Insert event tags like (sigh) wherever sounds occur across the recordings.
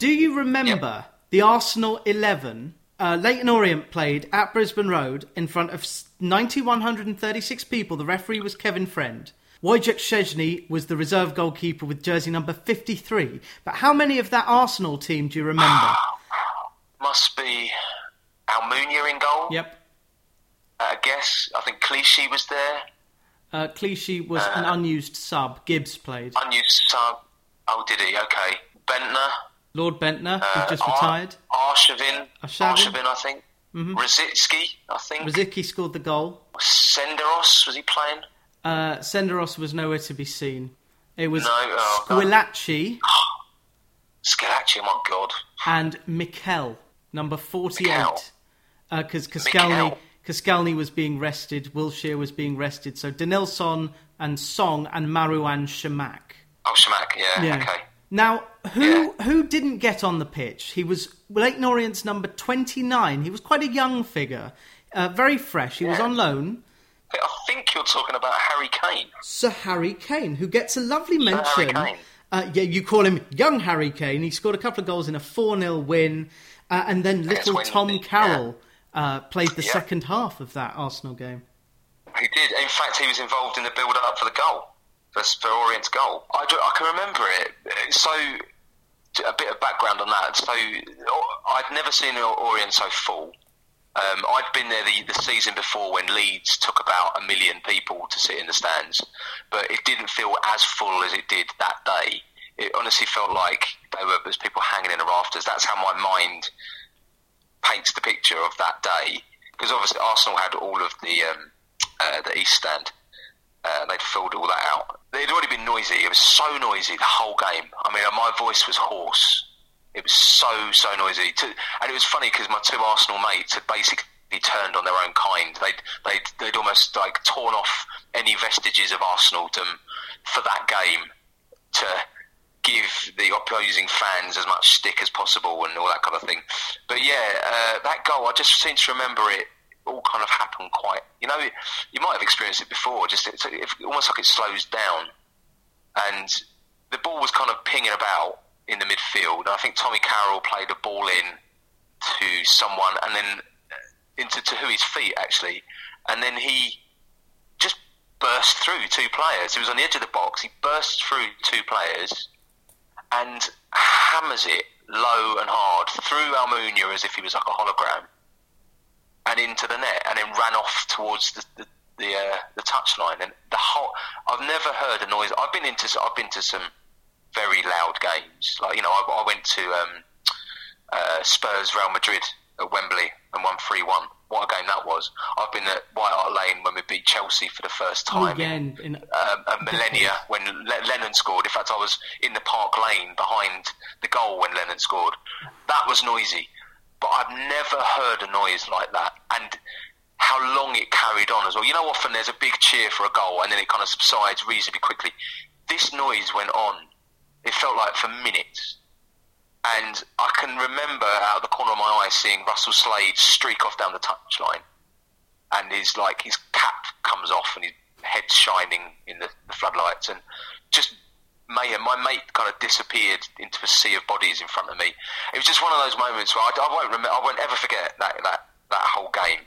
Do you remember the Arsenal 11? Uh, Leyton Orient played at Brisbane Road in front of 9,136 people. The referee was Kevin Friend. Wojciech Szczesny was the reserve goalkeeper with jersey number 53. But how many of that Arsenal team do you remember? Must be Almunia in goal. Yep. I guess. I think Clichy was there. Uh, Clichy was an unused sub. Gibbs played. Unused sub. Oh, did he? Okay. Bendtner. Lord Bendtner, who Uh, just Ar- retired. Arshavin. Arshavin. Arshavin, I think. Mm-hmm. I think. Rosicky scored the goal. Senderos, was he playing? Uh, Senderos was nowhere to be seen. It was No, oh. (gasps) Squillaci my God. and Mikel, number 48. Mikel. Because. Koscielny was being rested, Wilshere was being rested. So Denilson and Song and Marouane Chamakh. Oh, Chamakh, yeah, Yeah. okay. Now, who who didn't get on the pitch? He was Leyton Orient's number 29. He was quite a young figure, uh, very fresh. He was on loan. I think you're talking about Harry Kane. Sir Harry Kane, who gets a lovely Harry mention. Kane. Uh, yeah, you call him young Harry Kane. He scored a couple of goals in a 4 0 win. Uh, and then little when- Tom Carroll uh, played the Yeah. second half of that Arsenal game. He did. In fact, he was involved in the build-up for the goal, for, for Orient's goal. I, do- I can remember it. So, a bit of background on that. So, I'd never seen Orient so full. Um, I'd been there the, the season before when Leeds took about a million people to sit in the stands, but it didn't feel as full as it did that day. It honestly felt like there were there's people hanging in the rafters. That's how my mind paints the picture of that day. Because obviously Arsenal had all of the um, uh, the East Stand. Uh, they'd filled all that out. It had already been noisy. It was so noisy the whole game. I mean, my voice was hoarse. It was so so noisy. And it was funny because my two Arsenal mates had basically turned on their own kind. They'd they'd, they'd almost like torn off any vestiges of Arsenaldom for that game to give the opposing fans as much stick as possible and all that kind of thing. But yeah, uh, that goal, I just seem to remember it all kind of happened quite. You know, you might have experienced it before. Just it's, almost like it slows down, and the ball was kind of pinging about in the midfield. And I think Tommy Carroll played a ball in to someone, and then uh, into to his feet actually, and then he just burst through two players. He was on the edge of the box. He bursts through two players and hammers it low and hard through Almunia as if he was like a hologram and into the net, and then ran off towards the the the, uh, the touchline. And the whole, I've never heard a noise. I've been into I've been to some very loud games. Like you know, I, I went to um, uh, Spurs Real Madrid at Wembley and won three one. What a game that was! I've been at White Hart Lane when we beat Chelsea for the first time Again, in, um, a millennia when Le- Lennon scored. In fact, I was in the Park Lane behind the goal when Lennon scored. That was noisy, but I've never heard a noise like that. And how long it carried on as well. You know, often there's a big cheer for a goal and then it kind of subsides reasonably quickly. This noise went on. It felt like for minutes. And I can remember out of the corner of my eye seeing Russell Slade streak off down the touchline and his like his cap comes off and his head's shining in the, the floodlights and just My mate kind of disappeared into a sea of bodies in front of me. It was just one of those moments where I, I won't remember. I won't ever forget that that that whole game.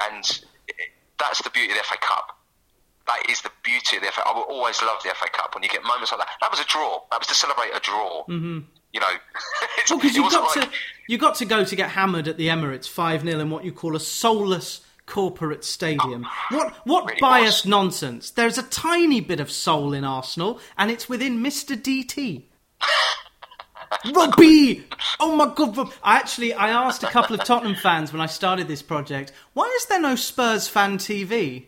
And it, that's the beauty of the FA Cup. That is the beauty of the FA. I will always love the FA Cup when you get moments like that. That was a draw. That was to celebrate a draw. Mm-hmm. You know, it's, (laughs) Well, because you got like to you got to go to get hammered at the Emirates five 0 in what you call a soulless corporate stadium. what (laughs) what really biased was. nonsense? There's a tiny bit of soul in Arsenal, and it's within Mister DT. Robbie! Oh my god! I actually I asked a couple of Tottenham fans when I started this project, why is there no Spurs fan TV?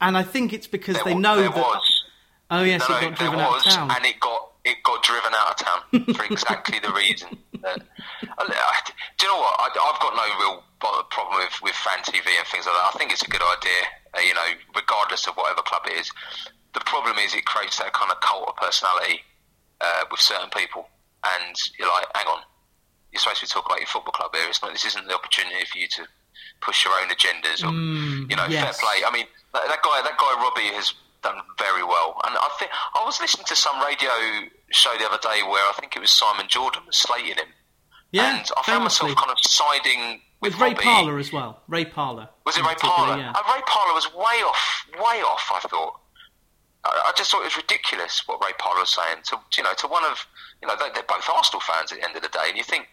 And I think it's because there, they know there that. was. Oh yes, No, it got driven out of town. and it got it got driven out of town for exactly the reason. That, I- I- do you know what? I, I've got no real problem with, with fan TV and things like that. I think it's a good idea, uh, you know, regardless of whatever club it is. The problem is it creates that kind of cult of personality uh, with certain people, and you're like, hang on, you're supposed to be talking about your football club here. It's not. This isn't the opportunity for you to push your own agendas or, you know, yes. fair play. I mean, that, that guy, that guy Robbie has done very well. And I think I was listening to some radio show the other day where I think it was Simon Jordan was slating him. Yeah, and I found myself kind of siding with, with Ray Robbie. Parlour as well. Ray Parlour. Was it Ray Parlour? Yeah. Uh, Ray Parlour was way off, way off. I thought. I, I just thought it was ridiculous what Ray Parlour was saying to you know to one of you know they, they're both Arsenal fans at the end of the day, and you think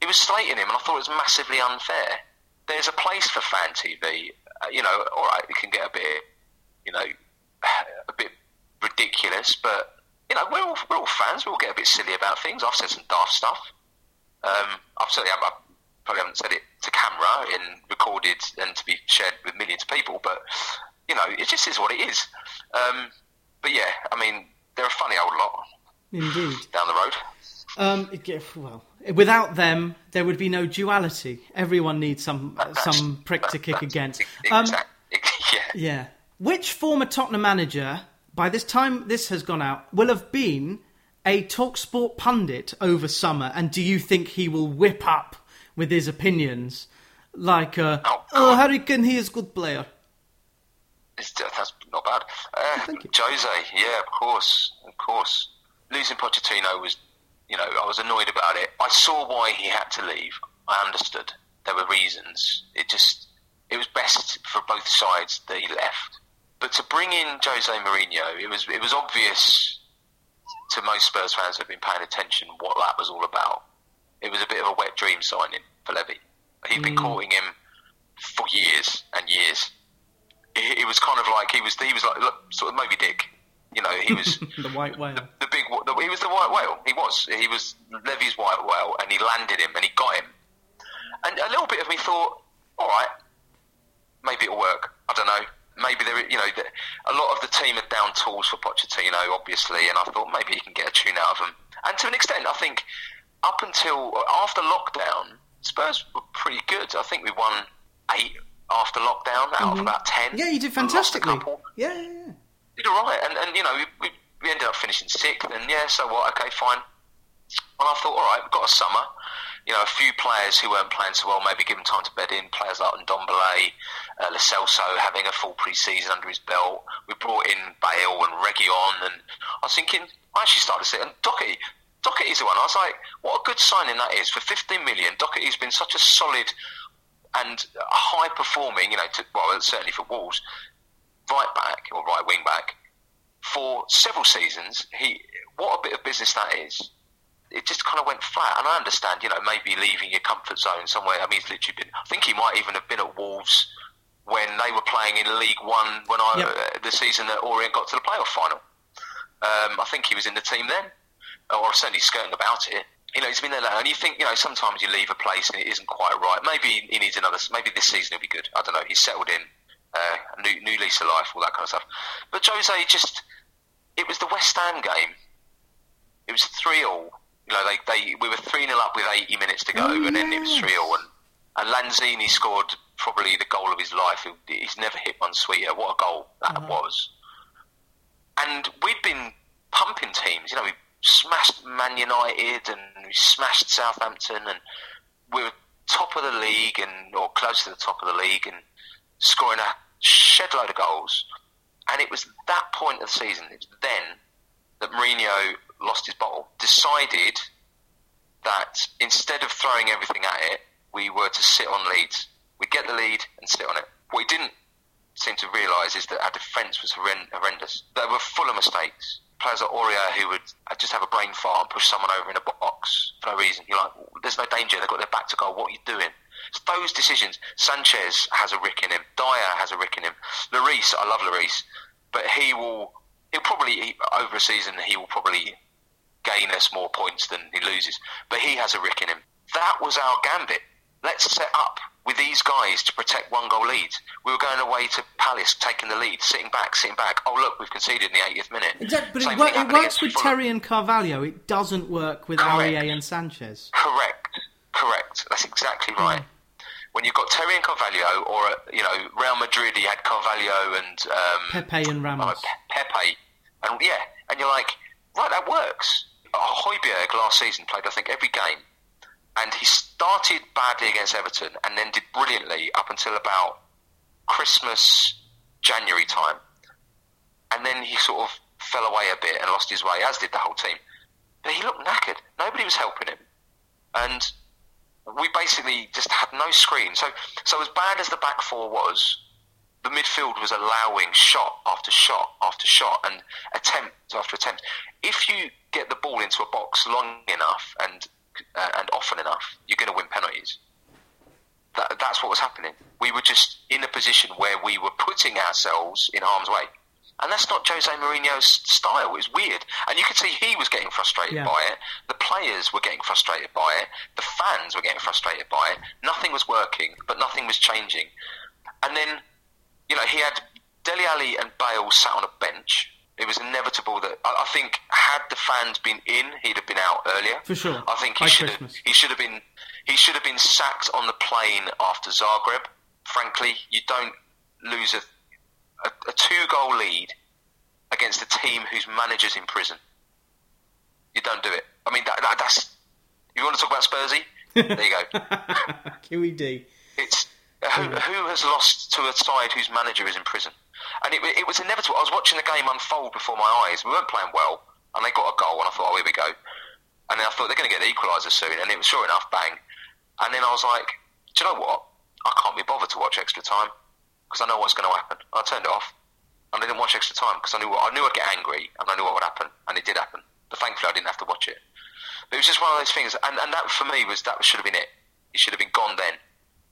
he was slating him, and I thought it was massively unfair. There's a place for fan TV. Uh, you know, all right, it can get a bit, you know, a bit ridiculous, but you know, we're all, we're all fans. We all get a bit silly about things. I've said some daft stuff. Um, I've certainly I probably haven't said it to camera and recorded and to be shared with millions of people, but you know, it just is what it is. Um, but yeah, I mean, they're a funny old lot Indeed. down the road. Um, well, without them, there would be no duality. Everyone needs some some (laughs) prick to kick against. Um, (laughs) yeah. Yeah. Which former Tottenham manager, by this time this has gone out, will have been a Talksport pundit over summer? And do you think he will whip up with his opinions? Like, uh, Oh, oh, Harry Kane, he is a good player. It's, that's not bad. Uh. Jose, yeah, of course, of course. Losing Pochettino was, you know, I was annoyed about it. I saw why he had to leave. I understood there were reasons. It just, it was best for both sides that he left. But to bring in Jose Mourinho, it was it was obvious to most Spurs fans who have been paying attention what that was all about. It was a bit of a wet dream signing for Levy. He'd been mm. courting him for years and years it, it was kind of like he was he was like look, sort of Moby Dick. You know, he was (laughs) The white whale. the big the, he was the white whale. He was he was Levy's white whale, and he landed him and he got him. And a little bit of me thought, all right, maybe it'll work. I don't know. Maybe there, you know, a lot of the team are down tools for Pochettino, obviously, and I thought maybe he can get a tune out of them. And to an extent, I think up until after lockdown, Spurs were pretty good. I think we won eight after lockdown out of about ten. Mm-hmm. Yeah, you did We lost a fantastically. Yeah, yeah, yeah. did all right, and, and you know we, we, we ended up finishing sixth, and yeah, so what? Okay, fine. And I thought, all right, we've got a summer. You know, a few players who weren't playing so well, maybe give them time to bed in. Players like Ndombele, uh, Lo Celso having a full pre-season under his belt. We brought in Bale and Reguilon, and I was thinking, I actually started to say, and Doherty, Doherty's the one. I was like, what a good signing that is for 15 million. Doherty's been such a solid and high performing, you know, to, well, certainly for Wolves, right back or right wing back for several seasons. He, what a bit of business that is. It just kind of went flat, and I understand, you know, maybe leaving your comfort zone somewhere. I mean, he's literally been. I think he might even have been at Wolves when they were playing in League One when I Yep. uh, the season that Orient got to the playoff final. Um, I think he was in the team then, or certainly skirting about it. You know, he's been there, and you think, you know, sometimes you leave a place and it isn't quite right. Maybe he needs another. Maybe this season he'll be good. I don't know. He's settled in, uh, new new lease of life, all that kind of stuff. But Jose just, it was the West Ham game. It was three all. You know, they, they we were three 0 up with eighty minutes to go, Oh, and then it was yes. three all, and and Lanzini scored probably the goal of his life. He's never hit one sweeter. What a goal that uh-huh. was! And we'd been pumping teams. You know, we smashed Man United and we smashed Southampton, and we were top of the league and or close to the top of the league, and scoring a shed load of goals. And it was that point of the season, it was then that Mourinho lost his bottle, decided that instead of throwing everything at it, we were to sit on leads. We'd get the lead and sit on it. What he didn't seem to realise is that our defence was horrendous. They were full of mistakes. Players like Aurier who would just have a brain fart and push someone over in a box for no reason. You're like, there's no danger. They've got their back to goal. What are you doing? It's those decisions. Sanchez has a rick in him. Dier has a rick in him. Lloris, I love Lloris, but he will. He'll probably over a season he will probably gain us more points than he loses. But he has a rick in him. That was our gambit. Let's set up with these guys to protect one goal leads. We were going away to Palace, taking the lead, sitting back, sitting back. Oh look, we've conceded in the 80th minute. Exactly, but Same it, it works with. Terry and Carvalho. It doesn't work with. Aurier and Sanchez. Correct, correct. That's exactly right. When you've got Terry and Carvalho, or uh, you know Real Madrid, he had Carvalho and um, Pepe and Ramos. Pe- Pepe, and yeah, and you're like, right, that works. Oh, Højbjerg last season played, I think, every game, and he started badly against Everton, and then did brilliantly up until about Christmas, January time. and then he sort of fell away a bit and lost his way, as did the whole team. But he looked knackered. Nobody was helping him, and we basically just had no screen. So, so as bad as the back four was, the midfield was allowing shot after shot after shot and attempt after attempt. If you get the ball into a box long enough and uh, and often enough, you're going to win penalties. That, that's what was happening. We were just in a position where we were putting ourselves in harm's way. And that's not Jose Mourinho's style. It's weird. And you could see he was getting frustrated Yeah. by it. The players were getting frustrated by it. The fans were getting frustrated by it. Nothing was working, but nothing was changing. And then, you know, he had Dele Alli and Bale sat on a bench. It was inevitable that I I think had the fans been in, he'd have been out earlier. For sure. I think he should have. He should have been. He should have been sacked on the plane after Zagreb. Frankly, you don't lose a a, a two goal lead against a team whose manager's in prison. You don't do it. I mean, that, that, that's. You want to talk about Spursy? (laughs) There you go. (laughs) QED. It's who, hmm. who has lost to a side whose manager is in prison, and it, it was inevitable. I was watching the game unfold before my eyes. We weren't playing well, and they got a goal, and I thought, oh, here we go. And then I thought they're going to get the equaliser soon, and it was sure enough, bang. And then I was like, do you know what? I can't be bothered to watch extra time because I know what's going to happen. I turned it off. and I didn't watch extra time because I knew what, I knew I'd get angry and I knew what would happen, and it did happen. But thankfully, I didn't have to watch it. But it was just one of those things, and, and that for me was that should have been it. It should have been gone then.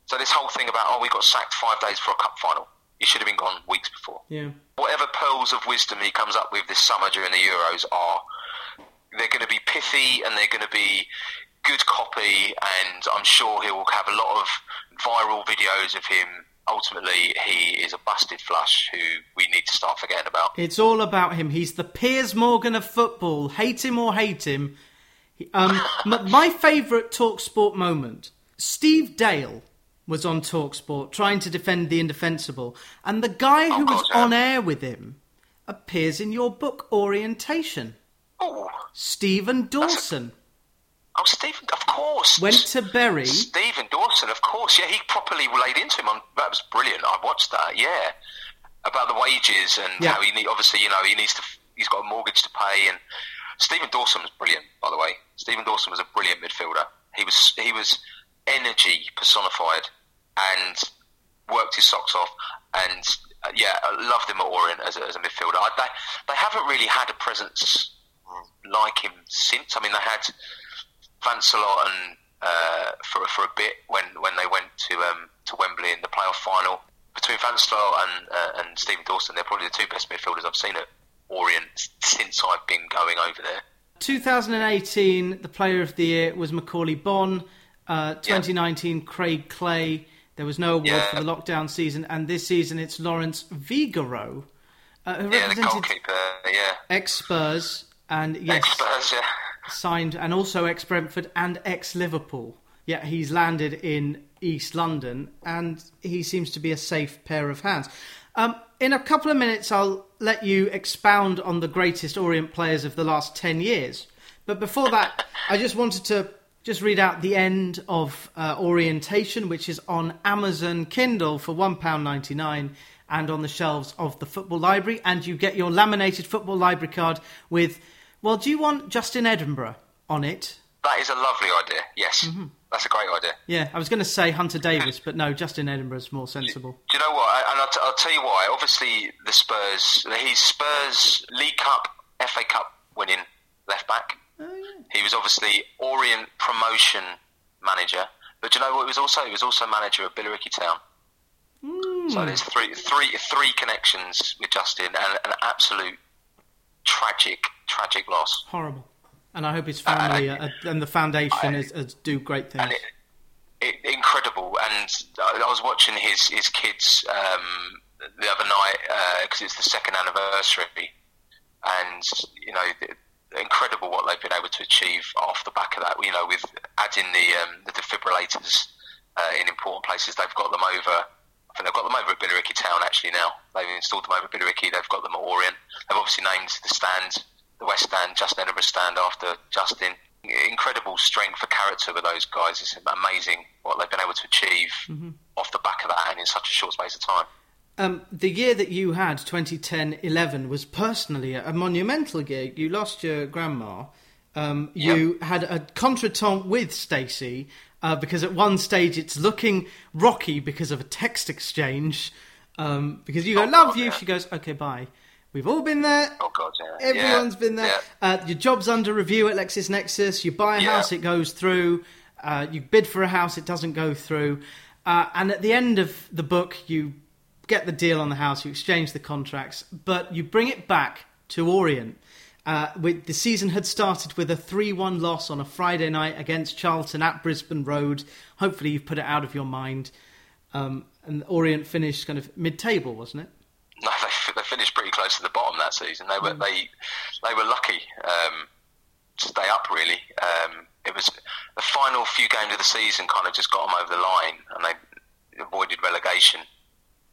So this whole thing about oh we got sacked five days for a cup final, he should have been gone weeks before. Yeah. Whatever pearls of wisdom he comes up with this summer during the Euros are, they're going to be pithy and they're going to be good copy, and I'm sure he'll have a lot of viral videos of him. Ultimately, he is a busted flush who we need to start forgetting about. It's all about him. He's the Piers Morgan of football. Hate him or hate him. Um, (laughs) my favourite Talksport moment. Steve Dale was on Talksport trying to defend the indefensible, and the guy oh, who Oh, was God, on um, air with him appears in your book Orientation. Oh, Stephen Dawson oh, Stephen, of course. went to Bury. Stephen Dawson, of course. Yeah, he properly laid into him. On, that was brilliant. I watched that. Yeah, about the wages and Yeah. how he need, obviously you know he needs to. He's got a mortgage to pay, and Stephen Dawson was brilliant. By the way, Stephen Dawson was a brilliant midfielder. He was he was energy personified and worked his socks off. And uh, yeah, I loved him at Orient as a, as a midfielder. I, they, they haven't really had a presence like him since. I mean, they had Vincelot and uh, for for a bit when, when they went to um, to Wembley in the playoff final. Between Vincelot and uh, and Stephen Dawson, they're probably the two best midfielders I've seen at Orient since I've been going over there. 2018, the Player of the Year was Macauley Bonne. Uh, 2019, Craig Clay. There was no award Yeah. for the lockdown season, and this season it's Lawrence Vigouroux, uh, who Yeah, represented. Yeah, ex Spurs and yes, ex Spurs. Yeah. signed and also ex Brentford and ex Liverpool. Yeah, he's landed in East London, and he seems to be a safe pair of hands. Um, in a couple of minutes, I'll let you expound on the greatest Orient players of the last 10 years. But before that, I just wanted to just read out the end of uh, Orientation, which is on Amazon Kindle for £1.99 and on the shelves of the Football Library. And you get your laminated Football Library card with, well, do you want Justin Edinburgh on it? That is a lovely idea. Yes, Mm-hmm. that's a great idea. Yeah, I was going to say Hunter Davies, but no, Justin Edinburgh's more sensible. Do you know what? I- And I'll, t- I'll tell you why. Obviously, the Spurs. He's Spurs League Cup, FA Cup winning left back. Oh, yeah. He was obviously Orient promotion manager, but do you know what? He was also he was also manager of Billericay Town. Hmm. So there's three three three connections with Justin, and an absolute tragic tragic loss. Horrible. And I hope his family Uh, uh, and the foundation I- is, is do great things. and it, it, incredible. And I I was watching his his kids um, the other night because it's the second anniversary, and you know, the- incredible what they've been able to achieve off the back of that. You know, with adding the um, the defibrillators uh, in important places, they've got them over. I think they've got them over at Billericay Town actually now. They've installed them over at Billericay. They've got them at Orient. They've obviously named the stand, the West Stand, Justin Edinburgh Stand after Justin. Incredible strength of character with those guys. It's amazing what they've been able to achieve off the back of that and in such a short space of time. Um, the year that you had, 2010-11, was personally a, a monumental year. You lost your grandma. Um, you had a contretemps with Stacey uh, because at one stage it's looking rocky because of a text exchange. Um, because you go, Oh, love God, you. yeah. She goes, okay, bye. We've all been there. Oh God, yeah. Everyone's yeah. been there. Uh, your job's under review at LexisNexis. You buy a house, it goes through. Uh, you bid for a house, it doesn't go through. Uh, and at the end of the book, you get the deal on the house, you exchange the contracts, but you bring it back to Orient. Uh, with, the season had started with a 3 1 loss on a Friday night against Charlton at Brisbane Road. Hopefully, you've put it out of your mind. Um, and Orient finished kind of mid table, wasn't it? (laughs) No, they, they finished pretty close to the bottom that season. They were they they were lucky um, to stay up. Really, um, it was the final few games of the season kind of just got them over the line, and they avoided relegation.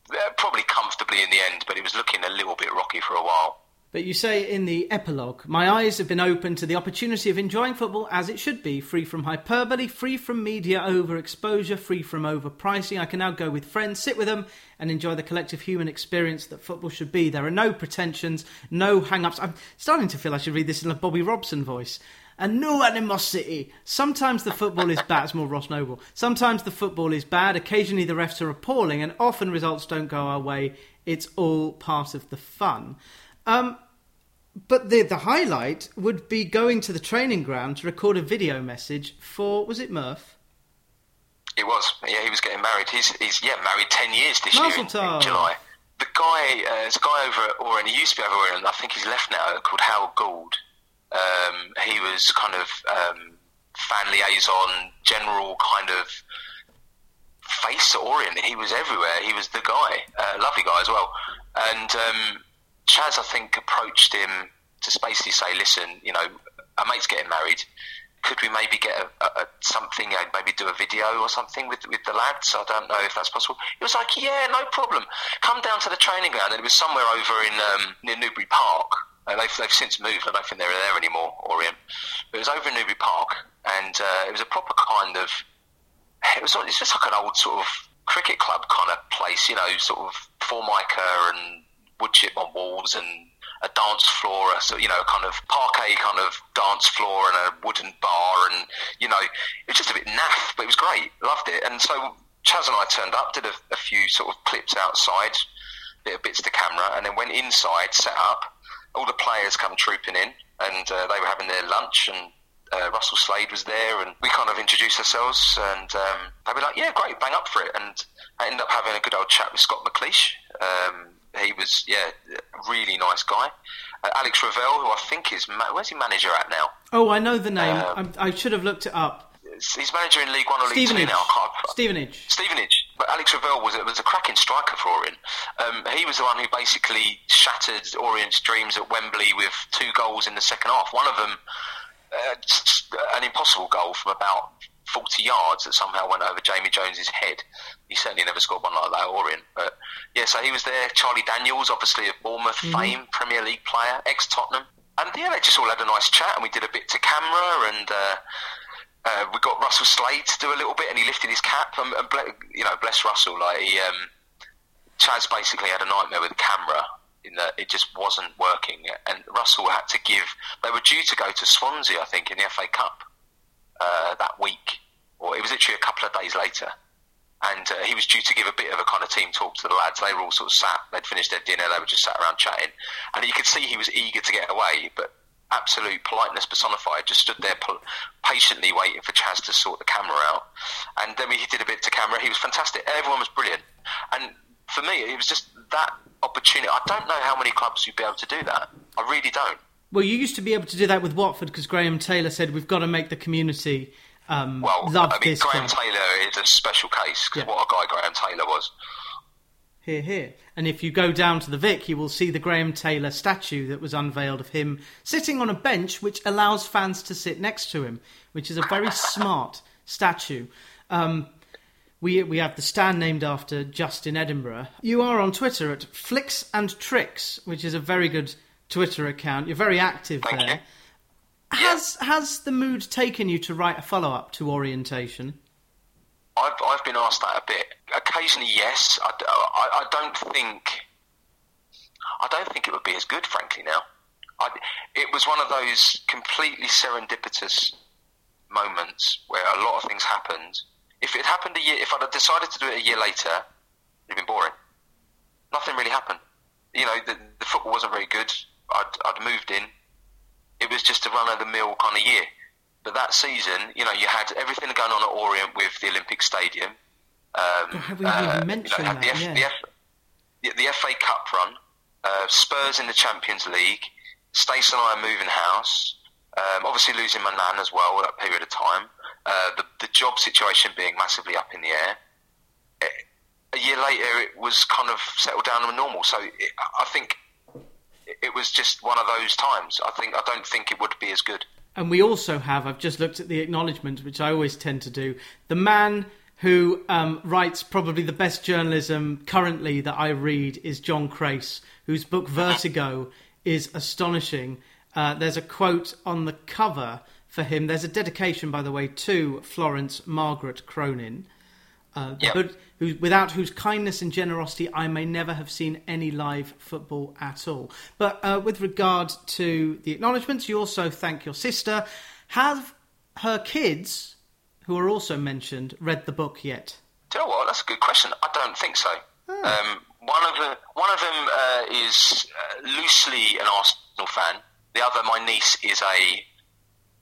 Uh, probably comfortably in the end, but it was looking a little bit rocky for a while. But you say in the epilogue, my eyes have been opened to the opportunity of enjoying football as it should be, free from hyperbole, free from media overexposure, free from overpricing. I can now go with friends, sit with them, and enjoy the collective human experience that football should be. There are no pretensions, no hang ups. I'm starting to feel I should read this in a Bobby Robson voice. And no animosity. Sometimes the football is bad. It's more Ross Noble. Sometimes the football is bad. Occasionally the refs are appalling, and often results don't go our way. It's all part of the fun. Um, but the the highlight would be going to the training ground to record a video message for was it Murph? It was. Yeah, he was getting married. He's he's yeah married ten years this Mazel year in, in. July. The guy, uh, there's a guy over at Orient. He used to be over at Orient. I think he's left now. Called Howard Gould. Um, he was kind of um, fan liaison, general kind of face Orient. He was everywhere. He was the guy. Uh, lovely guy as well. And um, Chaz, I think, approached him to basically say, "Listen, you know, our mate's getting married. Could we maybe get a, a, something, uh, maybe do a video or something with with the lads? I don't know if that's possible." He was like, "Yeah, no problem. Come down to the training ground." And it was somewhere over in um, near Newbury Park. They've, they've since moved. I don't think they're there anymore, Orient. But it was over in Newbury Park, and uh, it was a proper kind of it was it's just like an old sort of cricket club kind of place, you know, sort of formica and wood chip on walls and a dance floor, a sort you know, kind of parquet kind of dance floor and a wooden bar and you know, it was just a bit naff, but it was great. Loved it. And so Chaz and I turned up, did a, a few sort of clips outside, bit of bits to camera, and then went inside, set up. All the players come trooping in, and uh, they were having their lunch and uh, Russell Slade was there, and we kind of introduced ourselves, and um, they were like, "Yeah, great, bang up for it." And I ended up having a good old chat with Scott McGleish. Um, he was, yeah, a really nice guy. Uh, Alex Revell, who I think is, ma- where's he manager at now? Oh, I know the name. Um, I, I should have looked it up. He's manager in League One or League Two now. Stevenage. Stevenage. But Alex Revell was, was a cracking striker for Orient. Um, he was the one who basically shattered Orient's dreams at Wembley with two goals in the second half. One of them, uh, an impossible goal from about 40 yards that somehow went over Jamie Jones's head. He certainly never scored one like that at Orient. But yeah, so he was there. Charlie Daniels, obviously of Bournemouth fame, Premier League player, ex Tottenham. And yeah, they just all had a nice chat and we did a bit to camera and. Uh, uh, we got Russell Slade to do a little bit, and he lifted his cap. And, and ble- you know, bless Russell. Like he, um, Chaz basically had a nightmare with the camera in that it just wasn't working, and Russell had to give. They were due to go to Swansea, I think, in the FA Cup uh, that week, or it was literally a couple of days later. And uh, he was due to give a bit of a kind of team talk to the lads. They were all sort of sat. They'd finished their dinner. They were just sat around chatting, and you could see he was eager to get away, but absolute politeness personified. Just stood there pol- patiently waiting for Chaz to sort the camera out. And then we did a bit to camera. He was fantastic. Everyone was brilliant. And for me, it was just that opportunity. I don't know how many clubs you'd be able to do that. I really don't. Well, you used to be able to do that with Watford because Graham Taylor said we've got to make the community um, Well, love I mean, this Graham club. Taylor is a special case because Yeah. what a guy Graham Taylor was. Here, here. And if you go down to the Vic, you will see the Graham Taylor statue that was unveiled of him sitting on a bench which allows fans to sit next to him, which is a very smart statue. Um, we, we have the stand named after Justin Edinburgh. You are on Twitter at Flicks and Tricks, which is a very good Twitter account. You're very active Thank there. you. Has has the mood taken you to write a follow up to orientation? I've, I've been asked that a bit. occasionally, yes. I, I, I don't think. I don't think it would be as good, frankly. Now, I, it was one of those completely serendipitous moments where a lot of things happened. If it happened a year, if I'd have decided to do it a year later, it'd been boring. Nothing really happened. You know, the, the football wasn't very good. I'd, I'd moved in. It was just a run of the mill kind of year. But that season, you know, you had everything going on at Orient with the Olympic Stadium. Um, God, have we even uh, mentioned you know, had the, that? F, Yeah. the, F, the, the FA Cup run, uh, Spurs in the Champions League, Stacey and I are moving house, um, obviously losing my nan as well at that period of time, uh, the, the job situation being massively up in the air. Eh, A year later, it was kind of settled down to normal. So it, I think it was just one of those times. I think I don't think it would be as good. And we also have, I've just looked at the acknowledgements, which I always tend to do, the man who um, writes probably the best journalism currently that I read is John Crace, whose book Vertigo is astonishing. Uh, there's a quote on the cover for him. There's a dedication, by the way, to Florence Margaret Cronin. Uh, Yep. but who, without whose kindness and generosity I may never have seen any live football at all. But uh, with regard to the acknowledgements, you also thank your sister. Have her kids, who are also mentioned, read the book yet? Do you know what? That's a good question. I don't think so. Um, one of the one of them uh, is uh, loosely an Arsenal fan. The other, my niece, is a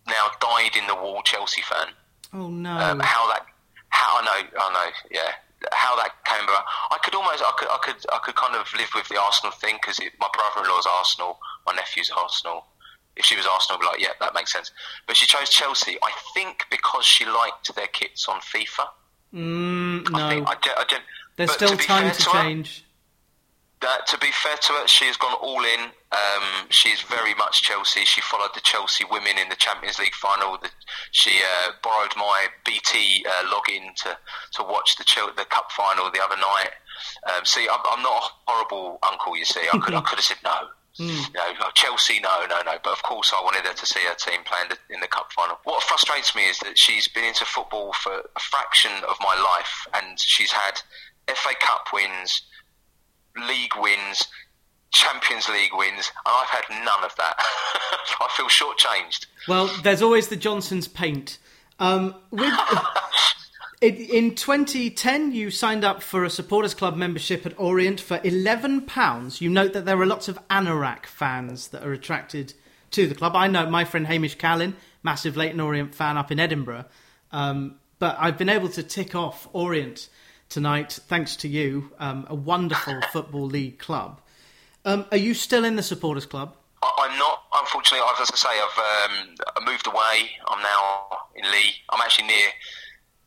now dyed in the wall Chelsea fan. Oh no! Um, how that? How I know? I know. Yeah. How that came about? I could almost, I could, I could, I could kind of live with the Arsenal thing because my brother-in-law's Arsenal, my nephew's Arsenal. If she was Arsenal, I'd be like, yeah, that makes sense. But she chose Chelsea, I think, because she liked their kits on FIFA. Mm, I no, think, I, I gen- there's still to time fair to her, change. That, to be fair to her, she has gone all in. Um, she is very much Chelsea. She followed the Chelsea women in the Champions League final. The, she uh, borrowed my BT uh, login to, to watch the the cup final the other night. Um, see, I'm, I'm not a horrible uncle. You see, I could I could have said no. (laughs) You know, oh, Chelsea, no, no, no. But of course, I wanted her to see her team playing the, in the cup final. What frustrates me is that she's been into football for a fraction of my life, and she's had FA Cup wins, league wins, Champions League wins, and I've had none of that. (laughs) I feel shortchanged. Well, there's always the Johnson's paint. Um, with, (laughs) in, in 2010, you signed up for a supporters club membership at Orient for 11 pounds. You note that there are lots of Anorak fans that are attracted to the club. I know my friend Hamish Callin, massive Leyton Orient fan up in Edinburgh. Um, but I've been able to tick off Orient tonight, thanks to you, um, a wonderful (laughs) football league club. Um, are you still in the supporters club? I'm not, unfortunately. I've, as I say, I've um, moved away. I'm now in Leigh. I'm actually near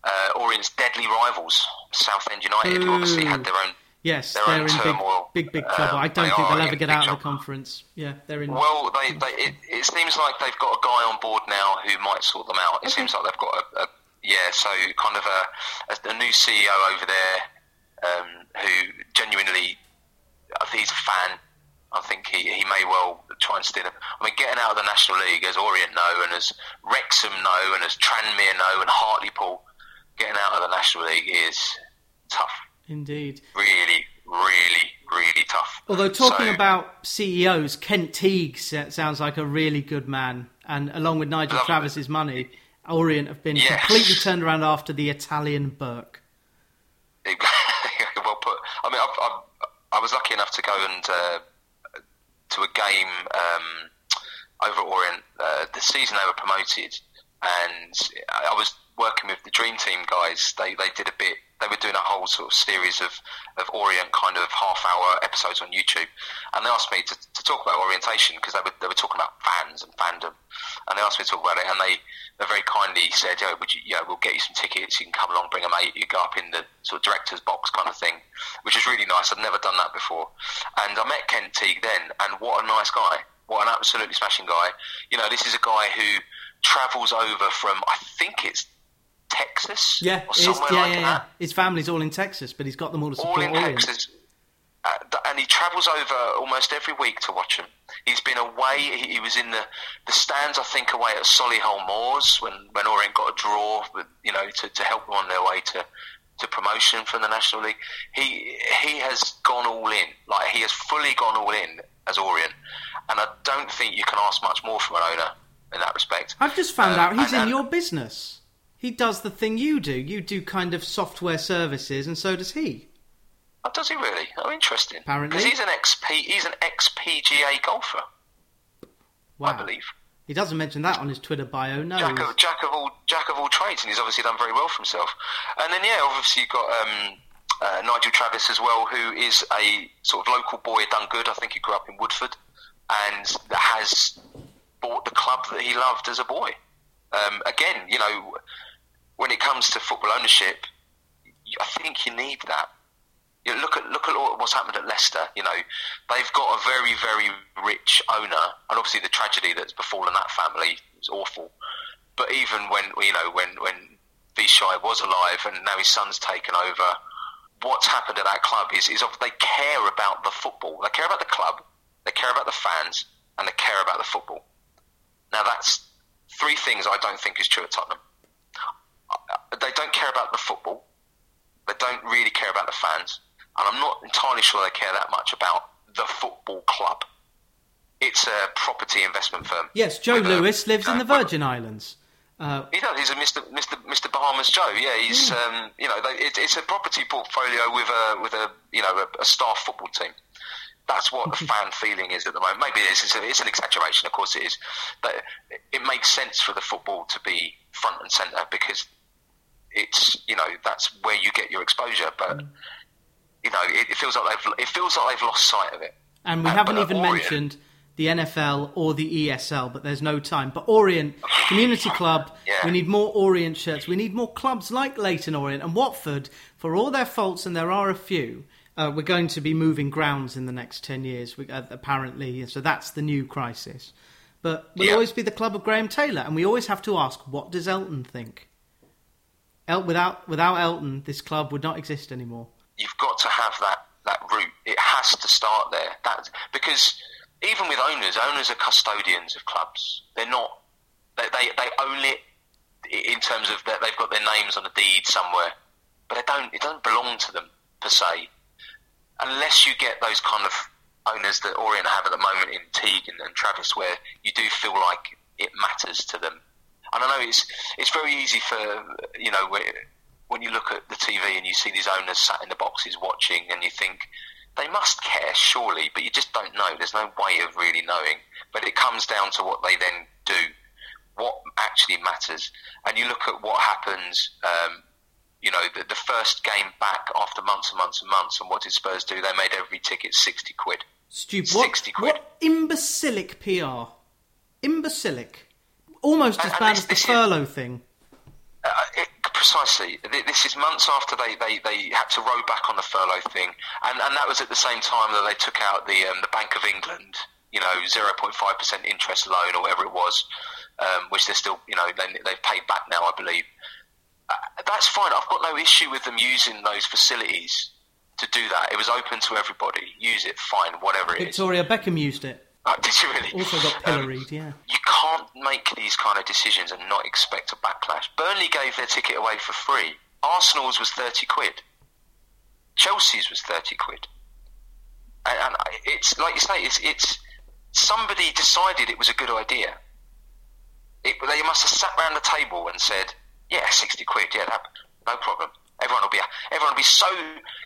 uh, Orient's deadly rivals, Southend United, who obviously had their own. Yes, their they're own in big, turmoil. big, big Um, trouble. I don't think they'll ever get big out of the conference. Yeah, they're in. Well, they, they it, it seems like they've got a guy on board now who might sort them out. It seems like they've got a, a yeah, so kind of a, a, a new CEO over there um, who genuinely, I think he's a fan. I think he, he may well try and steal him. I mean, getting out of the National League, as Orient know, and as Wrexham know, and as Tranmere know, and Hartlepool, getting out of the National League is tough. Indeed. Really, really, really tough. Although talking So- about CEOs, Kent Teague sounds like a really good man, and along with Nigel. Travis's money, Orient have been Yes. completely turned around after the Italian Burke. (laughs) well put. I mean, I've, I've, I was lucky enough to go and uh, to a game um, over at Orient uh, the season they were promoted, and I was working with the Dream Team guys. They they did a bit. They were doing a whole sort of series of, of Orient kind of half hour episodes on YouTube, and they asked me to, to talk about orientation because they were they were talking about fans and fandom, and they asked me to talk about it, and they they very kindly said, "Oh, would you? Yeah, we'll get you some tickets. You can come along, bring a mate. You go up in the sort of director's box kind of thing, which is really nice. I'd never done that before, and I met Ken Teague then, and what a nice guy! What an absolutely smashing guy! You know, this is a guy who travels over from I think it's Texas, Yeah, or it is- somewhere yeah, like yeah, that yeah. His family's all in Texas, but he's got them all to all support in Texas. And he travels over almost every week to watch them. He's been away. He, he was in the, the stands, I think, away at Solihull Moors when, when Orient got a draw, with, you know, to, to help them on their way to to promotion from the National League. He he has gone all in. Like he has fully gone all in as Orient, and I don't think you can ask much more from an owner in that respect. I've just found um, out he's and, in your business. He does the thing you do. You do kind of software services, and so does he. Oh, does he really? Oh, interesting. Apparently, because he's an XP, he's an XPGA golfer. Wow. I believe. He doesn't mention that on his Twitter bio. No, jack of, jack of all jack of all trades, and he's obviously done very well for himself. And then yeah, obviously you've got um, uh, Nigel Travis as well, who is a sort of local boy, done good. I think he grew up in Woodford, and has bought the club that he loved as a boy. Um, again, you know, when it comes to football ownership, I think you need that. You know, look at look at what's happened at Leicester. You know, they've got a very very rich owner, and obviously the tragedy that's befallen that family is awful. But even when you know when when Vichai was alive and now his son's taken over, what's happened at that club is is they care about the football. They care about the club. They care about the fans, and they care about the football. Now that's three things I don't think is true at Tottenham. Uh, they don't care about the football. They don't really care about the fans, and I'm not entirely sure they care that much about the football club. It's a property investment firm. Yes, Joe Lewis lives in the Virgin Islands. Uh, he does. He's a Mr. Mr. Mr. Bahamas Joe. Yeah, he's yeah. Um, you know they, it, it's a property portfolio with a with a you know a, a staff football team. That's what the fan feeling is at the moment. Maybe it's, it's, a, it's, an exaggeration, of course it is, but it makes sense for the football to be front and centre because it's you know that's where you get your exposure. But mm. You know it, it, feels like they've it feels like they've lost sight of it. And we haven't even Orient, mentioned the NFL or the ESL, but there's no time. But Orient Community Club, yeah. we need more Orient shirts. We need more clubs like Leyton Orient and Watford. For all their faults, and there are a few, uh, we're going to be moving grounds in the next 10 years, uh, apparently. So that's the new crisis. But we'll yeah. always be the club of Graham Taylor, and we always have to ask, what does Elton think? El- without, without Elton, this club would not exist anymore. You've got to have that, that route. It has to start there. That, because even with owners, owners are custodians of clubs. They're not, they, they, they own it in terms of that they've got their names on a deed somewhere, but it don't, it doesn't belong to them per se unless you get those kind of owners that Orient have at the moment in Teague and, and Travis, where you do feel like it matters to them. And I know it's it's very easy for you know when you look at the TV and you see these owners sat in the boxes watching, and you think they must care, surely, but you just don't know. There's no way of really knowing. But it comes down to what they then do, what actually matters. And you look at what happens um, you know, the, the, first game back after months and months and months. And what did Spurs do? They made every ticket 60 quid. Stupid. 60 what, quid. What imbecilic PR. Imbecilic. Almost as and, bad this, as the furlough thing. Uh, it, precisely. This is months after they, they, they had to row back on the furlough thing. And, and that was at the same time that they took out the, um, the Bank of England, you know, 0.5% interest loan or whatever it was, um, which they're still, you know, they, they've paid back now, I believe that's fine. I've got no issue with them using those facilities to do that. It was open to everybody. Use it, fine, whatever it Victoria is. Beckham used it. Oh, (laughs) did you really? Also got pilloried, um, yeah. You make these kind of decisions and not expect a backlash. Burnley gave their ticket away for free. Arsenal's was 30 quid. Chelsea's was 30 quid. And, and it's, like you say, it's, it's somebody decided it was a good idea. It, they must have sat round the table and said, yeah, sixty quid. Yeah, that, no problem. Everyone will be everyone will be so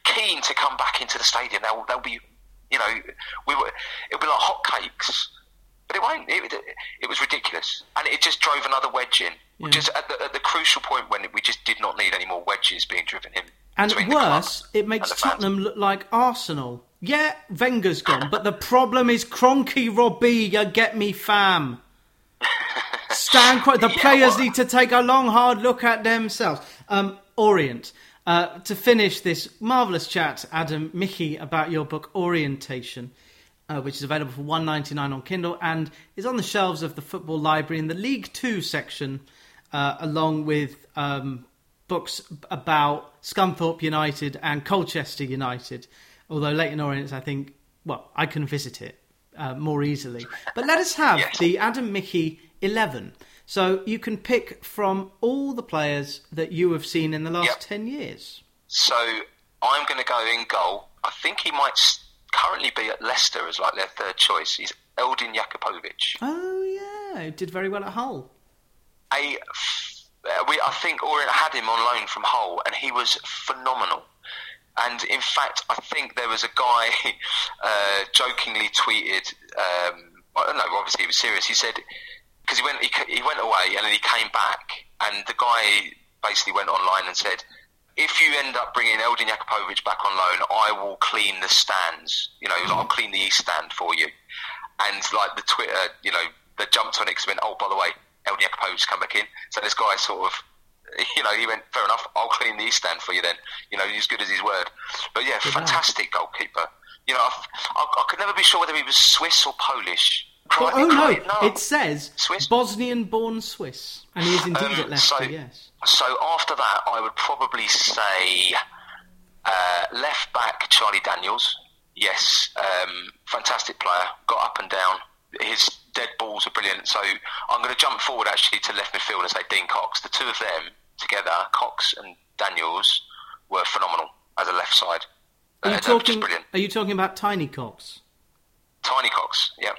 keen to come back into the stadium. They'll they'll be, you know, we were it'll be like hotcakes. But it won't. It, it, was ridiculous, and it just drove another wedge in. Yeah. Just at the, at the, crucial point when we just did not need any more wedges being driven in. And worse, it makes Tottenham look like Arsenal. Yeah, Wenger's gone, but the problem is Cronky Robbie. You get me, fam. (laughs) Stand quiet. The yeah, players well, need to take a long, hard look at themselves. Um, Orient. Uh, to finish this marvelous chat, Adam Michie, about your book Orientation, uh, which is available for one ninety nine on Kindle and is on the shelves of the Football Library in the League Two section, uh, along with um, books about Scunthorpe United and Colchester United. Although Leyton Orient, I think, well, I can visit it uh, more easily. But let us have yes. the Adam Michie 11. So you can pick from all the players that you have seen in the last yep. 10 years. So I'm going to go in goal. I think he might s- currently be at Leicester as like their third choice. He's Eldin Jakupovic. Oh yeah, did very well at Hull. A, uh, we, I think Orient had him on loan from Hull, and he was phenomenal. And in fact, I think there was a guy (laughs) uh, jokingly tweeted. Um, I don't know. Obviously, he was serious. He said because he went he, he went away and then he came back, and the guy basically went online and said, "If you end up bringing Eldin Jakupovic back on loan, I will clean the stands. You know, like, I'll clean the east stand for you." And like the Twitter, uh, you know, they jumped on it because went, "Oh, by the way, Eldin Jakupovic come back in." So this guy sort of. (laughs) You know, he went, fair enough, I'll clean the east stand for you then. You know, he's good as his word. But yeah, fantastic goalkeeper. You know, I, I, I could never be sure whether he was Swiss or Polish. Oh, oh cry- no, it says Swiss? Bosnian-born Swiss, and he is indeed Um, at Leicester. so- yes. So after that, I would probably say uh, left back Charlie Daniels. Yes, um, fantastic player. Got up and down. His dead balls are brilliant. So I'm going to jump forward actually to left midfield and say Dean Cox. The two of them together, Cox and Daniels, were phenomenal as a left side. Are you Uh, they were just talking? Are you talking about Tiny Cox? Tiny Cox, yeah,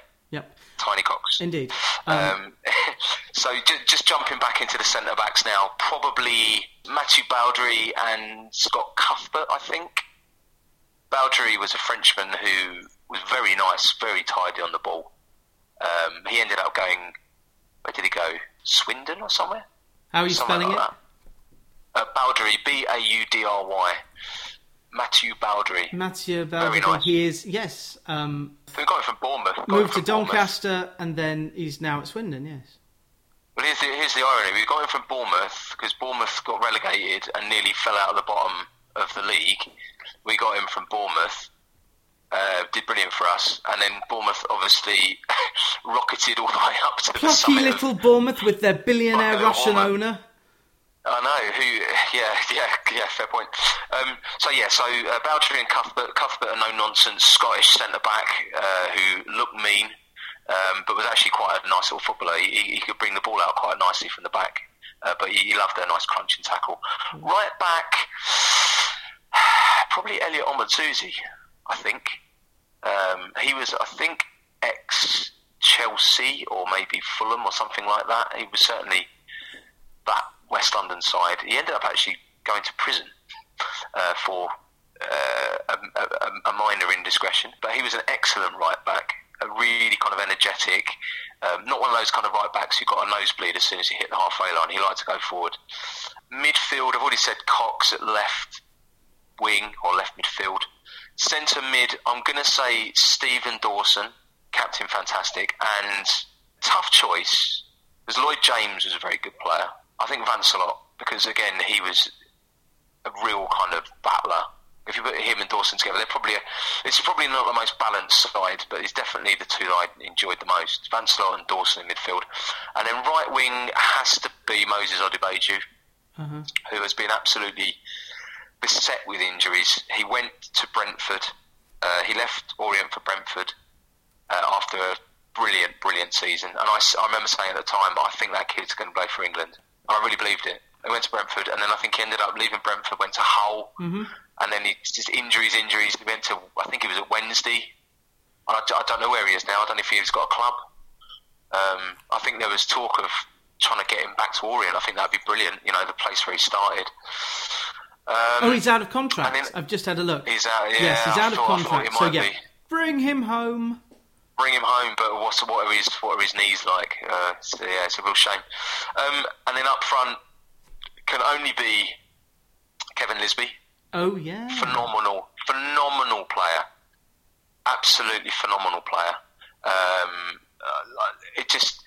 Tiny Cox. indeed. Um, Um, (laughs) so just, just jumping back into the centre backs now, probably Matthew Baudry and Scott Cuthbert, I think. Baudry was a Frenchman who was very nice, very tidy on the ball. Um, he ended up going, where did he go? Swindon or somewhere? how are you Somewhere spelling like it? that. Uh, Baudry, B A U D R Y. Matthew Baudry. Mathieu Very nice. He is yes. Um, We got him from Bournemouth. Got moved to from Bournemouth. Doncaster, and then he's now at Swindon. Yes. Well, here's the, here's the irony. We got him from Bournemouth because Bournemouth got relegated and nearly fell out of the bottom of the league. We got him from Bournemouth. Uh, did brilliant for us, and then Bournemouth obviously (laughs) rocketed all the way up to the Plucky summit. of- little Bournemouth with their billionaire Russian Bournemouth. owner. I know who. (laughs) Yeah, (laughs) yeah, yeah. Fair point. Um, so yeah, so uh, and Cuthbert, Cuthbert, a no nonsense Scottish centre back uh, who looked mean, um, but was actually quite a nice little footballer. He, he- could bring the ball out quite nicely from the back, uh, but he, he loved a nice crunching tackle. Right back, (sighs) probably Elliot Omozusi, I think. Um, he was, I think, ex Chelsea or maybe Fulham or something like that. He was certainly that West London side. He ended up actually going to prison uh, for uh, a, a, a minor indiscretion. But he was an excellent right back, a really kind of energetic, um, not one of those kind of right backs who got a nosebleed as soon as he hit the halfway line. He liked to go forward. Midfield, I've already said Cox at left wing or left midfield. Centre mid, I'm going to say Stephen Dawson, captain fantastic, and tough choice because Lloyd James was a very good player. I think Vincelot because again he was a real kind of battler. If you put him and Dawson together, they're probably a, it's probably not the most balanced side, but it's definitely the two that I enjoyed the most. Vincelot and Dawson in midfield, and then right wing has to be Moses Odubajo Uh-huh. who has been absolutely beset with injuries. He went to Brentford. Uh, he left Orient for Brentford uh, after a brilliant, brilliant season. And I remember saying at the time, I think that kid's going to play for England. I really believed it. He went to Brentford, and then I think he ended up leaving Brentford, went to Hull, Mm-hmm. and then he just injuries, injuries. He went to, I think he was at Wednesday. I, I, don't know where he is now. I don't know if he's got a club. Um, I think there was talk of trying to get him back to Orient. I think that'd be brilliant. You know, the place where he started. Um, Oh, he's out of contract. then- I've just had a look. He's out. Yeah, yes, he's I out of thought- contract. So yeah, be. bring him home. Bring him home, but what's what are his what are his knees like? Uh, so, yeah, it's a real shame. Um, and then up front can only be Kevin Lisbie, Oh yeah. phenomenal, phenomenal player, absolutely phenomenal player. Um, uh, it just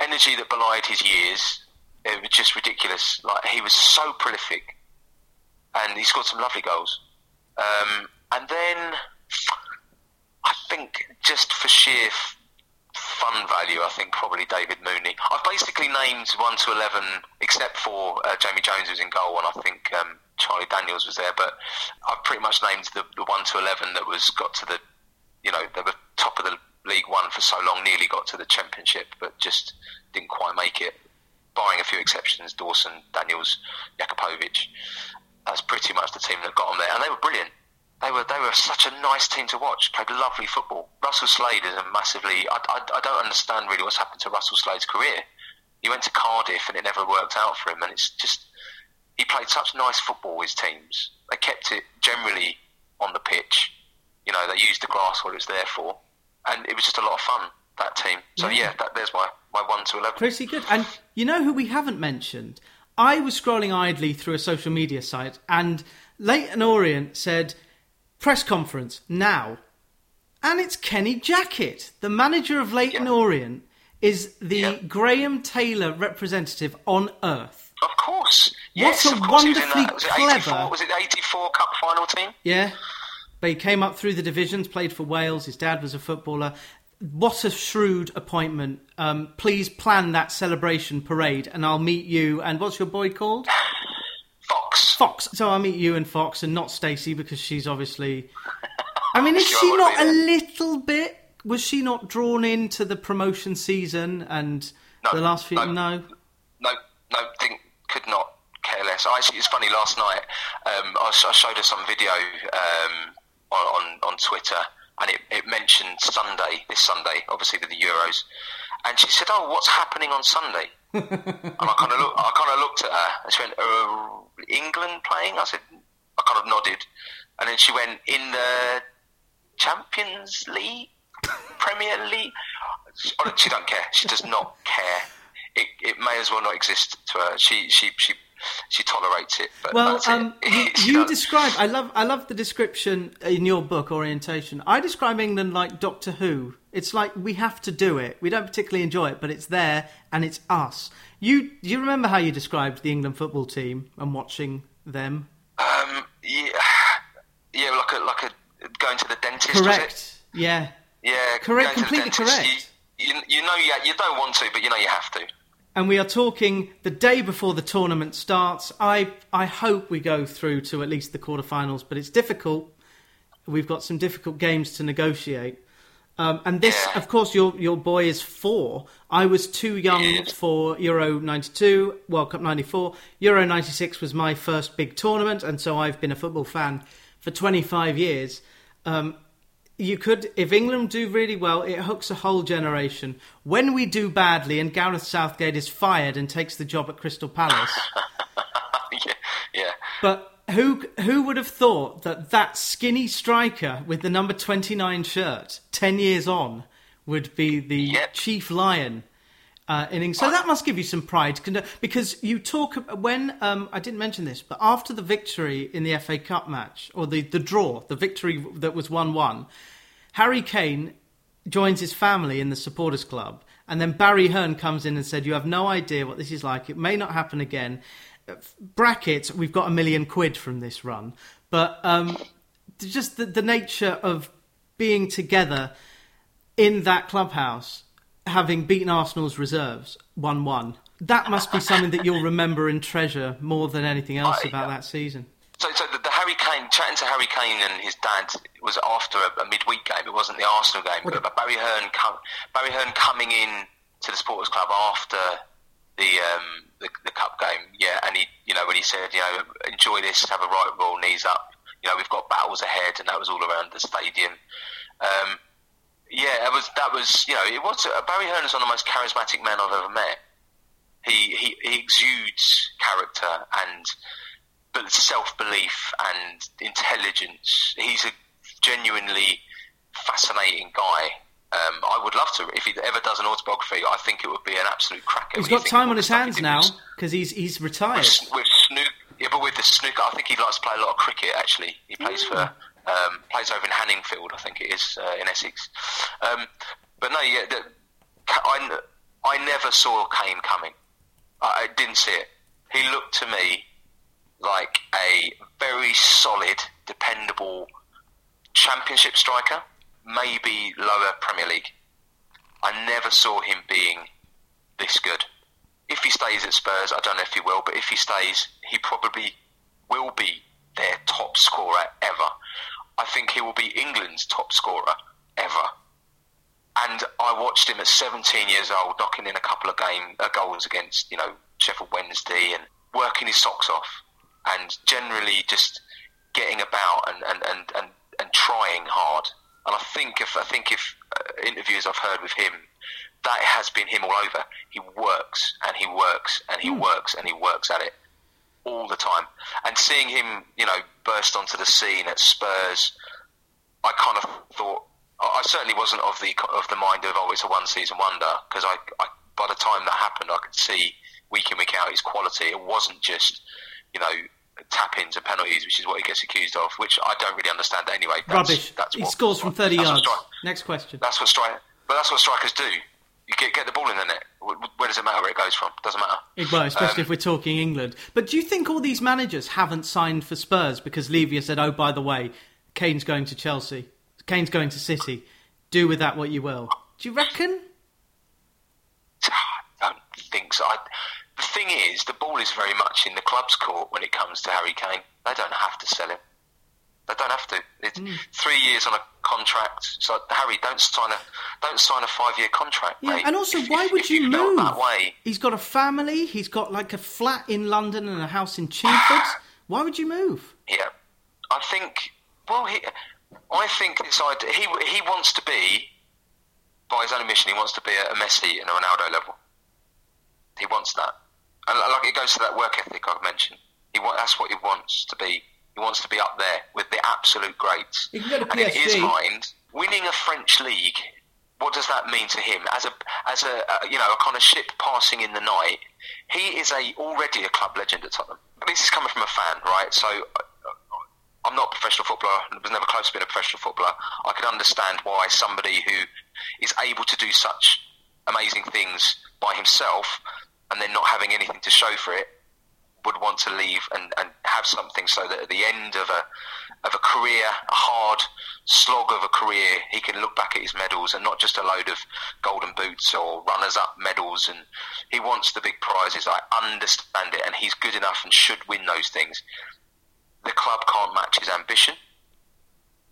energy that belied his years. It was just ridiculous. Like he was so prolific, and he scored some lovely goals. Um, and then think just for sheer f- fun value, I think probably David Mooney. I've basically named one to eleven, except for uh, Jamie Jones was in goal, and I think um, Charlie Daniels was there. But I've pretty much named the, the one to eleven that was got to the, you know, were top of the League One for so long, nearly got to the Championship, but just didn't quite make it. Barring a few exceptions, Dawson, Daniels, Jakupovic. That's pretty much the team that got them there, and they were brilliant. They were they were such a nice team to watch. Played lovely football. Russell Slade is a massively. I, I, I don't understand really what's happened to Russell Slade's career. He went to Cardiff and it never worked out for him, and it's just he played such nice football with teams. They kept it generally on the pitch. You know, they used the grass what it was there for, and it was just a lot of fun. That team. So yeah, yeah that, there's my my one to eleven. Pretty good. And you know who we haven't mentioned? I was scrolling idly through a social media site, and Leyton Orient said press conference now, and it's Kenny Jackett, the manager of Leyton yeah. Orient, is the yeah. Graham Taylor representative on earth. Of course. Yes, what a wonderfully was clever. Was it the 84 Cup final team? Yeah. But he came up through the divisions, played for Wales. His dad was a footballer. What a shrewd appointment. Um, please plan that celebration parade and I'll meet you. And what's your boy called? (laughs) Fox. So I'll meet you and Fox and not Stacey because she's obviously. (laughs) I mean, is she not a little bit? Was she not drawn into the promotion season and no, the last few? No, no, no, no think, could not care less. I actually, it's funny. Last night, um, I, I, showed her some video um, on, on, on Twitter, and it, it mentioned Sunday, this Sunday, obviously with the Euros, and she said, "Oh, what's happening on Sunday?" And I kind of I kind of looked at her, and she went, uh, "England playing?" I said, I kind of nodded, and then she went, "In the Champions League, Premier League." She don't care. She does not care. It, it may as well not exist to her. She she she she tolerates it. well, um, it. (laughs) you, you describe. I love. I love the description in your book, Orientation. I describe England like Doctor Who. It's like we have to do it. We don't particularly enjoy it, but it's there and it's us. You do you remember how you described the England football team and watching them? Um, yeah, yeah, like a like a going to the dentist. Correct. Yeah. Yeah. Correct. Completely correct. You, you, you know, you, you don't want to, but you know you have to and we are talking the day before the tournament starts. I I hope we go through to at least the quarterfinals, but it's difficult. We've got some difficult games to negotiate. Um, and this, of course, your your boy is four. I was too young for Euro '92, World Cup '94. Euro '96 was my first big tournament, and so I've been a football fan for 25 years. Um, you could, if England do really well, it hooks a whole generation. When we do badly and Gareth Southgate is fired and takes the job at Crystal Palace. (laughs) yeah, yeah. But who who would have thought that that skinny striker with the number 29 shirt 10 years on would be the yep. chief lion uh, innings. So that must give you some pride because you talk when um, I didn't mention this, but after the victory in the FA Cup match or the, the draw, the victory that was one one, Harry Kane joins his family in the supporters club, and then Barry Hearn comes in and said, "You have no idea what this is like. It may not happen again." Brackets, we've got a million quid from this run, but um, just the, the nature of being together in that clubhouse having beaten Arsenal's reserves 1 1. That must be something that you'll remember and treasure more than anything else I, about that season. So, so the, the, Harry Kane, chatting to Harry Kane and his dad was after a, a midweek game. It wasn't the Arsenal game, but, but Barry Hearn, Barry Hearn coming in to the Supporters Club after the, um, the, the cup game. Yeah, and he, you know, when he said, you know, enjoy this, have a right roll, knees up. You know, we've got battles ahead, and that was all around the stadium. Um, yeah, it was that was you know it was uh, Barry Hearn is one of the most charismatic men I've ever met. He he, he exudes character and but self belief and intelligence. He's a genuinely fascinating guy. Um, I would love to. If he ever does an autobiography, I think it would be an absolute cracker. He's got time on his hands now because he's he's retired. With, with snook, yeah, but with the snooker, I think he likes to play a lot of cricket. Actually, he plays yeah. for um, plays over in Hanningfield, I think it is uh, in Essex. Um, but no, yeah, the, I, I never saw Kane coming. I, I didn't see it. He looked to me like a very solid, dependable Championship striker, maybe lower Premier League. I never saw him being this good. If he stays at Spurs, I don't know if he will, but if he stays, he probably will be their top scorer ever. I think he will be England's top scorer ever. And I watched him at 17 years old, knocking in a couple of game uh, goals against, you know, Sheffield Wednesday and working his socks off. and generally just getting about and, and, and, and, and trying hard. And I think if I think if uh, interviews I've heard with him, that has been him all over. He works and he works and he mm. works and he works at it all the time. And seeing him, you know, burst onto the scene at Spurs, I kind of thought I certainly wasn't of the of the mind of oh it's a one season wonder because I, I by the time that happened I could see week in week out his quality. It wasn't just you know tap ins and penalties, which is what he gets accused of, which I don't really understand anyway. That's, Rubbish. That's what, he scores from 30 yards. Next question. That's what strike, but that's what strikers do. You get, get the ball in the net. Where does it matter where it goes from? Doesn't matter. Well, especially um, if we're talking England. But do you think all these managers haven't signed for Spurs because Levy said, "Oh, by the way, Kane's going to Chelsea, Kane's going to City. Do with that what you will." Do you reckon? (sighs) I don't think so. I, the thing is, the ball is very much in the club's court when it comes to Harry Kane. They don't have to sell him. They don't have to. It's mm. three years on a contract. So Harry, don't sign a don't sign a five year contract. Yeah, mate. and also, if, why if, would if you move? That way, he's got a family. He's got like a flat in London and a house in Chingford. (sighs) why would you move? Yeah, I think. Well, he, I think it's he he wants to be, by his own admission, he wants to be at a Messi and a Ronaldo level. He wants that. And like it goes to that work ethic I've mentioned. He that's what he wants to be. He wants to be up there with the absolute greats. He can go to and in his mind, winning a French league, what does that mean to him? As a as a, a you know a kind of ship passing in the night, he is a already a club legend at Tottenham. This is coming from a fan, right? So uh, I'm not a professional footballer. I was never close to being a professional footballer. I can understand why somebody who is able to do such amazing things by himself and then not having anything to show for it would want to leave and, and have something so that at the end of a of a career, a hard slog of a career, he can look back at his medals and not just a load of golden boots or runners up medals. And he wants the big prizes. I understand it, and he's good enough and should win those things. The club can't match his ambition.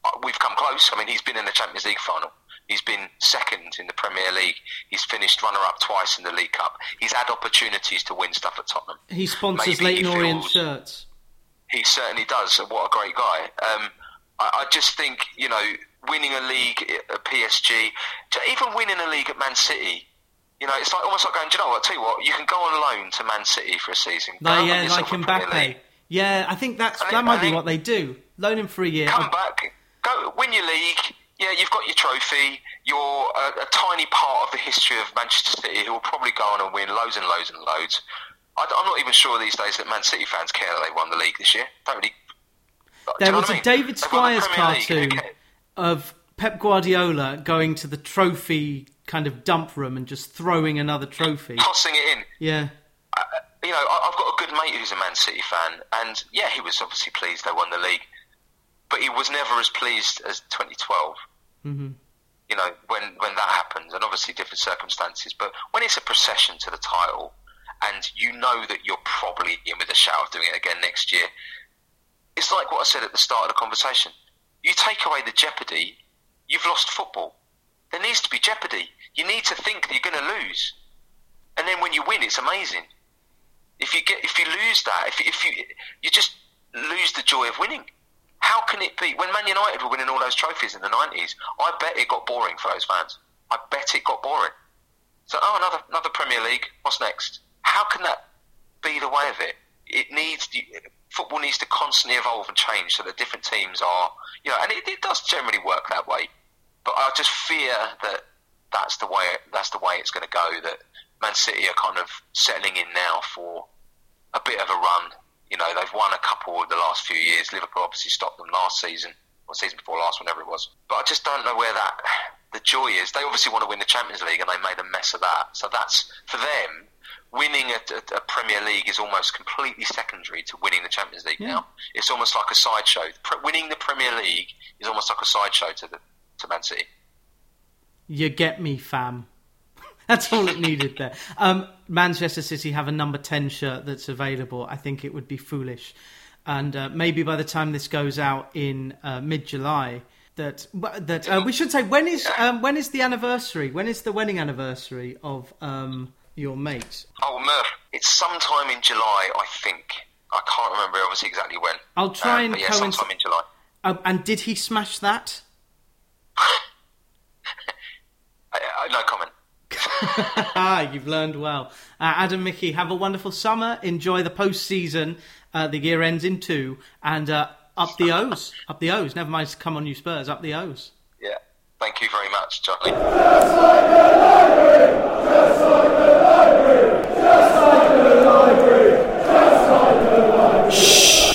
Uh, we've come close. I mean, he's been in the Champions League final. He's been second in the Premier League. He's finished runner-up twice in the League Cup. He's had opportunities to win stuff at Tottenham. He sponsors Maybe Leyton Orient shirts. He certainly does. What a great guy. Um, I, I, just think you know, winning a league at PSG, to even winning a league at Man City. You know, it's like almost like going. Do you know what? I tell you what, you can go on loan to Man City for a season. No, yeah, like Mbappe. Yeah, I think that's that might be what they do. Loan him for a year. Come back, go win your league yeah, you've got your trophy. You're a, a, tiny part of the history of Manchester City who will probably go on and win loads and loads and loads. I, am not even sure these days that Man City fans care that they won the league this year. Don't really. There was a mean? David Squires cartoon of Pep Guardiola going to the trophy kind of dump room and just throwing another trophy, tossing it in. Yeah. Uh, you know, I've got a good mate who's a Man City fan, and yeah, he was obviously pleased they won the league but he was never as pleased as 2012. Mm-hmm. You know, when when that happens, and obviously different circumstances, but when it's a procession to the title, and you know that you're probably in with a shout of doing it again next year, it's like what I said at the start of the conversation. You take away the jeopardy, you've lost football. There needs to be jeopardy. You need to think that you're going to lose, and then when you win, it's amazing. If you get if you lose that, if if you you just lose the joy of winning. How can it be? When Man United were winning all those trophies in the 90s, I bet it got boring for those fans. I bet it got boring. So, oh, another another Premier League. What's next? How can that be the way of it? It needs football needs to constantly evolve and change so that different teams are, you know, and it, it does generally work that way. But I just fear that that's the way that's the way it's going to go. That Man City are kind of settling in now for a bit of a run they've won a couple of the last few years. Liverpool obviously stopped them last season, or season before last, whenever it was. But I just don't know where that the joy is. They obviously want to win the Champions League, and they made a mess of that. So that's for them. Winning a, a, a Premier League is almost completely secondary to winning the Champions League yeah. now. It's almost like a sideshow. Winning the Premier League is almost like a sideshow to the to Man City. You get me, fam. That's all it needed there. Um, Manchester City have a number 10 shirt that's available. I think it would be foolish. And uh, maybe by the time this goes out in uh, mid July, that that uh, we should say when is um, when is the anniversary? When is the wedding anniversary of um, your mate? Oh, Murph, it's sometime in July, I think. I can't remember obviously exactly when. I'll try Um, and but yeah, coincide- sometime in July. Uh, and did he smash that? I, (laughs) I, no comment. (laughs) You've learned well. Uh, Adam, Michie, have a wonderful summer. Enjoy the postseason. Uh, the year ends in two, and uh, up the O's, up the O's. Never mind, come on, you Spurs, up the O's. Yeah, thank you very much, Johnny. Shh.